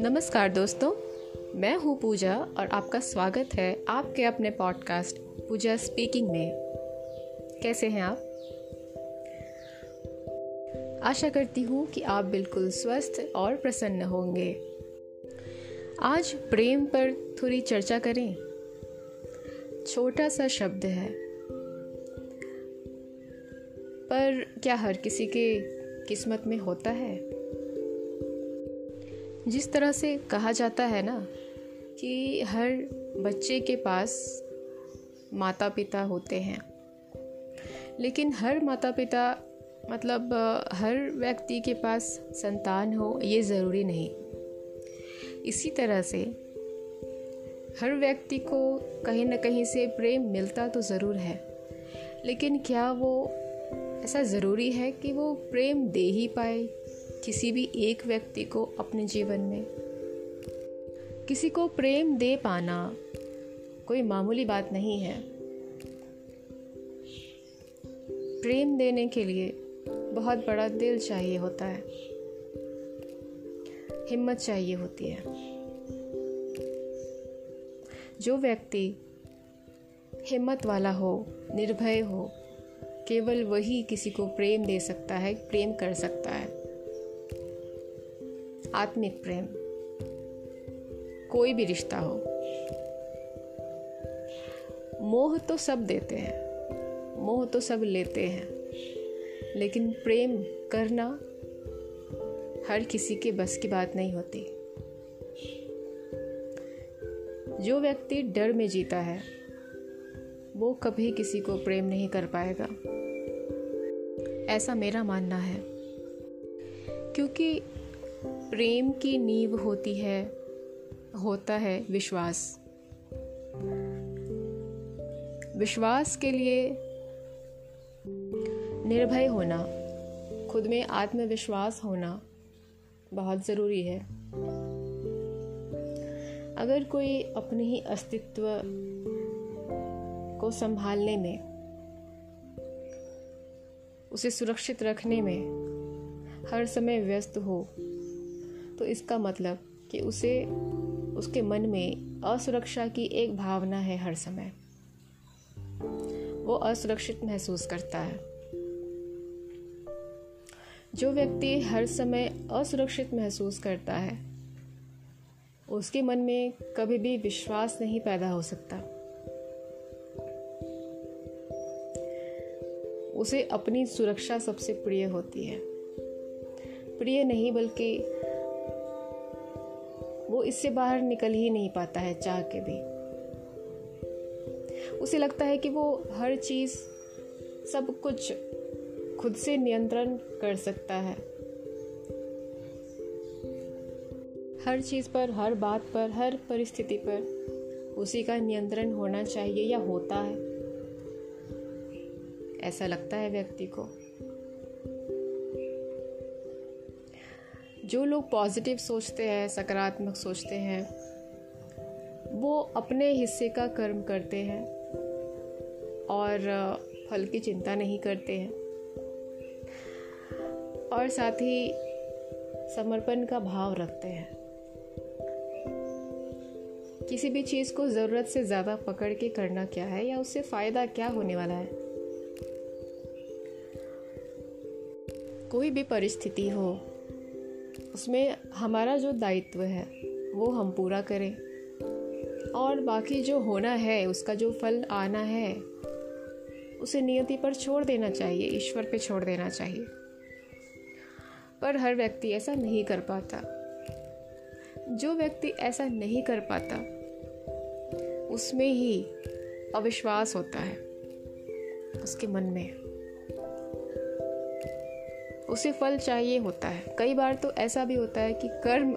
नमस्कार दोस्तों, मैं हूँ पूजा और आपका स्वागत है आपके अपने पॉडकास्ट पूजा स्पीकिंग में। कैसे हैं आप? आशा करती हूँ कि आप बिल्कुल स्वस्थ और प्रसन्न होंगे। आज प्रेम पर थोड़ी चर्चा करें। छोटा सा शब्द है पर क्या हर किसी के किस्मत में होता है? जिस तरह से कहा जाता है ना, कि हर बच्चे के पास माता पिता होते हैं। लेकिन हर माता पिता मतलब हर व्यक्ति के पास संतान हो, ये ज़रूरी नहीं। इसी तरह से हर व्यक्ति को कहीं ना कहीं से प्रेम मिलता तो ज़रूर है, लेकिन क्या वो ऐसा ज़रूरी है कि वो प्रेम दे ही पाए किसी भी एक व्यक्ति को अपने जीवन में। किसी को प्रेम दे पाना कोई मामूली बात नहीं है। प्रेम देने के लिए बहुत बड़ा दिल चाहिए होता है। हिम्मत चाहिए होती है। जो व्यक्ति हिम्मत वाला हो, निर्भय हो केवल वही किसी को प्रेम दे सकता है, प्रेम कर सकता है। आत्मिक प्रेम। कोई भी रिश्ता हो। मोह तो सब देते हैं। मोह तो सब लेते हैं। लेकिन प्रेम करना हर किसी के बस की बात नहीं होती। जो व्यक्ति डर में जीता है वो कभी किसी को प्रेम नहीं कर पाएगा। ऐसा मेरा मानना है। क्योंकि प्रेम की नींव होती है, होता है विश्वास। विश्वास के लिए निर्भय होना, खुद में आत्मविश्वास होना बहुत ज़रूरी है। अगर कोई अपने ही अस्तित्व को संभालने में, उसे सुरक्षित रखने में हर समय व्यस्त हो तो इसका मतलब कि उसे, उसके मन में असुरक्षा की एक भावना है हर समय। वो असुरक्षित महसूस करता है। जो व्यक्ति हर समय असुरक्षित महसूस करता है, उसके मन में कभी भी विश्वास नहीं पैदा हो सकता। उसे अपनी सुरक्षा सबसे प्रिय होती है। प्रिय नहीं, बल्कि वो इससे बाहर निकल ही नहीं पाता है चाह के भी। उसे लगता है कि वो हर चीज़, सब कुछ खुद से नियंत्रण कर सकता है। हर चीज़ पर, हर बात पर, हर परिस्थिति पर उसी का नियंत्रण होना चाहिए या होता है। ऐसा लगता है व्यक्ति को। जो लोग पॉजिटिव सोचते हैं, सकारात्मक सोचते हैं, वो अपने हिस्से का कर्म करते हैं और फल की चिंता नहीं करते हैं। और साथ ही समर्पण का भाव रखते हैं। किसी भी चीज़ को ज़रूरत से ज़्यादा पकड़ के करना क्या है या उससे फ़ायदा क्या होने वाला है? कोई भी परिस्थिति हो, उसमें हमारा जो दायित्व है, वो हम पूरा करें। और बाकी जो होना है, उसका जो फल आना है, उसे नियति पर छोड़ देना चाहिए, ईश्वर पे छोड़ देना चाहिए। पर हर व्यक्ति ऐसा नहीं कर पाता। जो व्यक्ति ऐसा नहीं कर पाता, उसमें ही अविश्वास होता है, उसके मन में। उसे फल चाहिए होता है। कई बार तो ऐसा भी होता है कि कर्म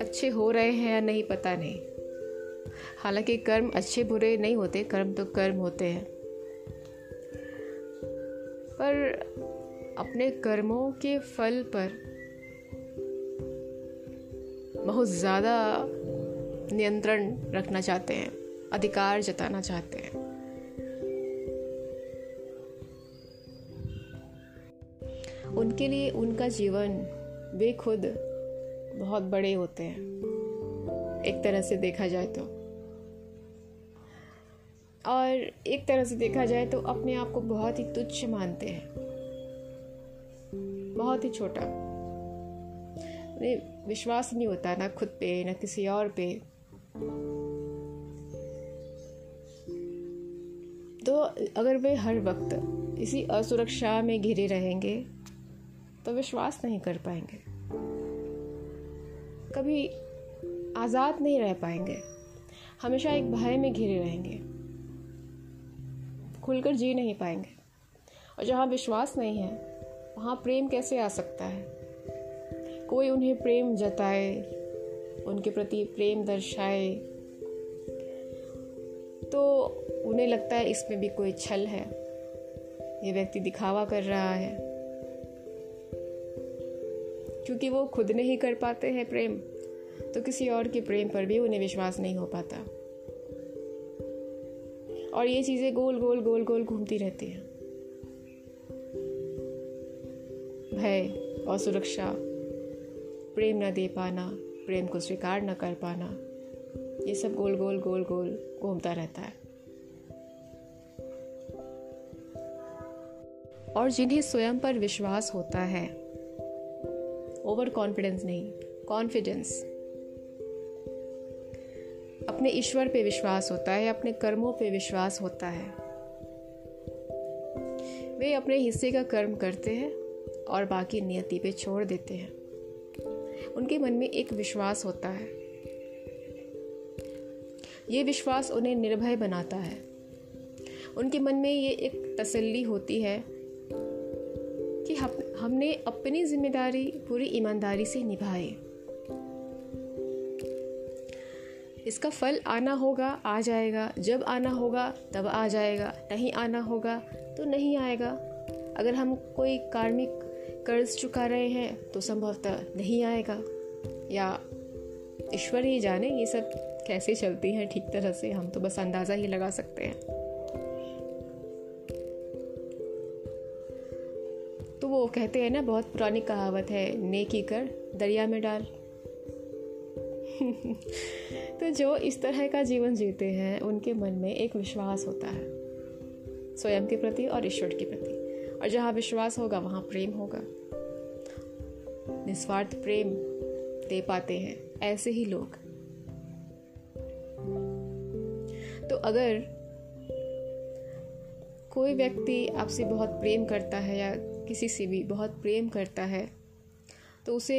अच्छे हो रहे हैं या नहीं, पता नहीं। हालाँकि कर्म अच्छे बुरे नहीं होते, कर्म तो कर्म होते हैं। पर अपने कर्मों के फल पर बहुत ज़्यादा नियंत्रण रखना चाहते हैं, अधिकार जताना चाहते हैं। उनके लिए उनका जीवन वे खुद बहुत बड़े होते हैं। एक तरह से देखा जाए तो। और एक तरह से देखा जाए तो अपने आप को बहुत ही तुच्छ मानते हैं। बहुत ही छोटा। उन्हें विश्वास नहीं होता ना खुद पे, ना किसी और पे। तो अगर वे हर वक्त इसी असुरक्षा में घिरे रहेंगे तो विश्वास नहीं कर पाएँगे। कभी आज़ाद नहीं रह पाएँगे। हमेशा एक भय में घिरे रहेंगे। खुलकर जी नहीं पाएँगे। और जहाँ विश्वास नहीं है, वहाँ प्रेम कैसे आ सकता है? कोई उन्हें प्रेम जताए, उनके प्रति प्रेम दर्शाए तो उन्हें लगता है इसमें भी कोई छल है। ये व्यक्ति दिखावा कर रहा है। क्योंकि वो खुद नहीं कर पाते हैं प्रेम तो किसी और के प्रेम पर भी उन्हें विश्वास नहीं हो पाता। और ये चीज़ें गोल गोल गोल गोल घूमती रहती हैं। भय और सुरक्षा, प्रेम न दे पाना, प्रेम को स्वीकार न कर पाना, ये सब गोल गोल गोल गोल घूमता रहता है। और जिन्हें स्वयं पर विश्वास होता है ओवर कॉन्फिडेंस नहीं कॉन्फिडेंस अपने ईश्वर पे विश्वास होता है, अपने कर्मों पे विश्वास होता है। वे अपने हिस्से का कर्म करते हैं और बाकी नियति पे छोड़ देते हैं। उनके मन में एक विश्वास होता है। ये विश्वास उन्हें निर्भय बनाता है। उनके मन में ये एक तसल्ली होती है हमने अपनी ज़िम्मेदारी पूरी ईमानदारी से निभाई। इसका फल आना होगा, आ जाएगा। जब आना होगा, तब आ जाएगा। नहीं आना होगा तो नहीं आएगा। अगर हम कोई कार्मिक कर्ज चुका रहे हैं तो संभवतः नहीं आएगा। या ईश्वर ही जाने ये सब कैसे चलती हैं, ठीक तरह से हम तो बस अंदाज़ा ही लगा सकते हैं। वो कहते हैं ना, बहुत पुरानी कहावत है, नेकी कर, दरिया में डाल। तो जो इस तरह का जीवन जीते हैं, उनके मन में एक विश्वास होता है, स्वयं के प्रति और ईश्वर के प्रति। और जहाँ विश्वास होगा, वहाँ प्रेम होगा। निस्वार्थ प्रेम दे पाते हैं, ऐसे ही लोग। तो अगर कोई व्यक्ति आपसे बहुत प्रेम करता है या किसी से भी बहुत प्रेम करता है तो उसे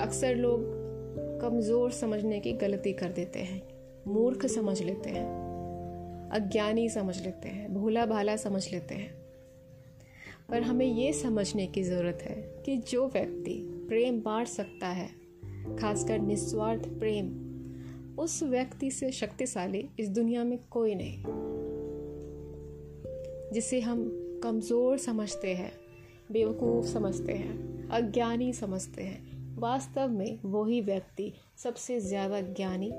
अक्सर लोग कमज़ोर समझने की गलती कर देते हैं, मूर्ख समझ लेते हैं, अज्ञानी समझ लेते हैं भोला भाला समझ लेते हैं। पर हमें ये समझने की ज़रूरत है कि जो व्यक्ति प्रेम बांट सकता है, खासकर निस्वार्थ प्रेम, उस व्यक्ति से शक्तिशाली इस दुनिया में कोई नहीं। जिसे हम कमज़ोर समझते हैं बेवकूफ़ समझते हैं, अज्ञानी समझते हैं। वास्तव में वही व्यक्ति सबसे ज़्यादा ज्ञानी,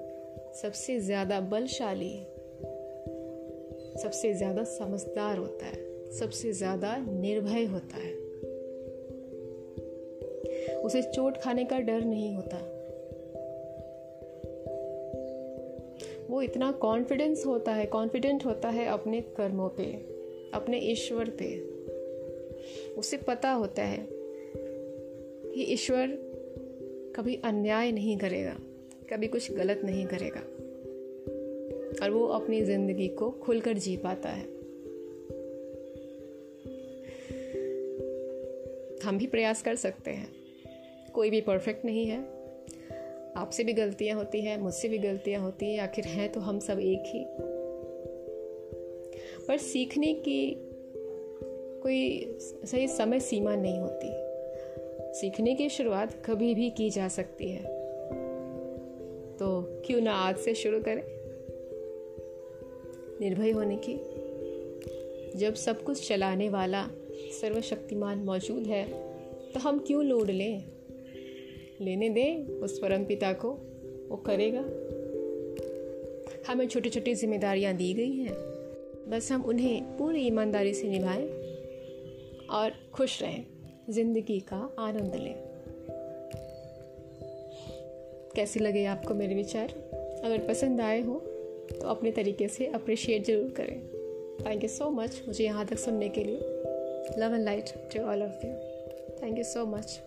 सबसे ज़्यादा बलशाली, सबसे ज़्यादा समझदार होता है, सबसे ज़्यादा निर्भय होता है। उसे चोट खाने का डर नहीं होता। वो इतना कॉन्फिडेंस होता है कॉन्फिडेंट होता है अपने कर्मों पे, अपने ईश्वर पे। उसे पता होता है कि ईश्वर कभी अन्याय नहीं करेगा, कभी कुछ गलत नहीं करेगा। और वो अपनी ज़िंदगी को खुलकर जी पाता है। हम भी प्रयास कर सकते हैं। कोई भी परफेक्ट नहीं है। आपसे भी गलतियाँ होती हैं, मुझसे भी गलतियाँ होती हैं, आखिर हैं तो हम सब एक ही। पर सीखने की कोई सही समय सीमा नहीं होती। सीखने की शुरुआत कभी भी की जा सकती है। तो क्यों ना आज से शुरू करें? निर्भय होने की। जब सब कुछ चलाने वाला सर्वशक्तिमान मौजूद है तो हम क्यों लोड लें? लेने दें उस परम पिता को, वो करेगा। हमें छोटी छोटी जिम्मेदारियाँ दी गई हैं। बस हम उन्हें पूरी ईमानदारी से निभाएँ। और खुश रहें, ज़िंदगी का आनंद लें। कैसी लगे आपको मेरे विचार? अगर पसंद आए हो तो अपने तरीके से अप्रिशिएट ज़रूर करें। थैंक यू सो मच मुझे यहाँ तक सुनने के लिए। Love and light to all of you thank you so much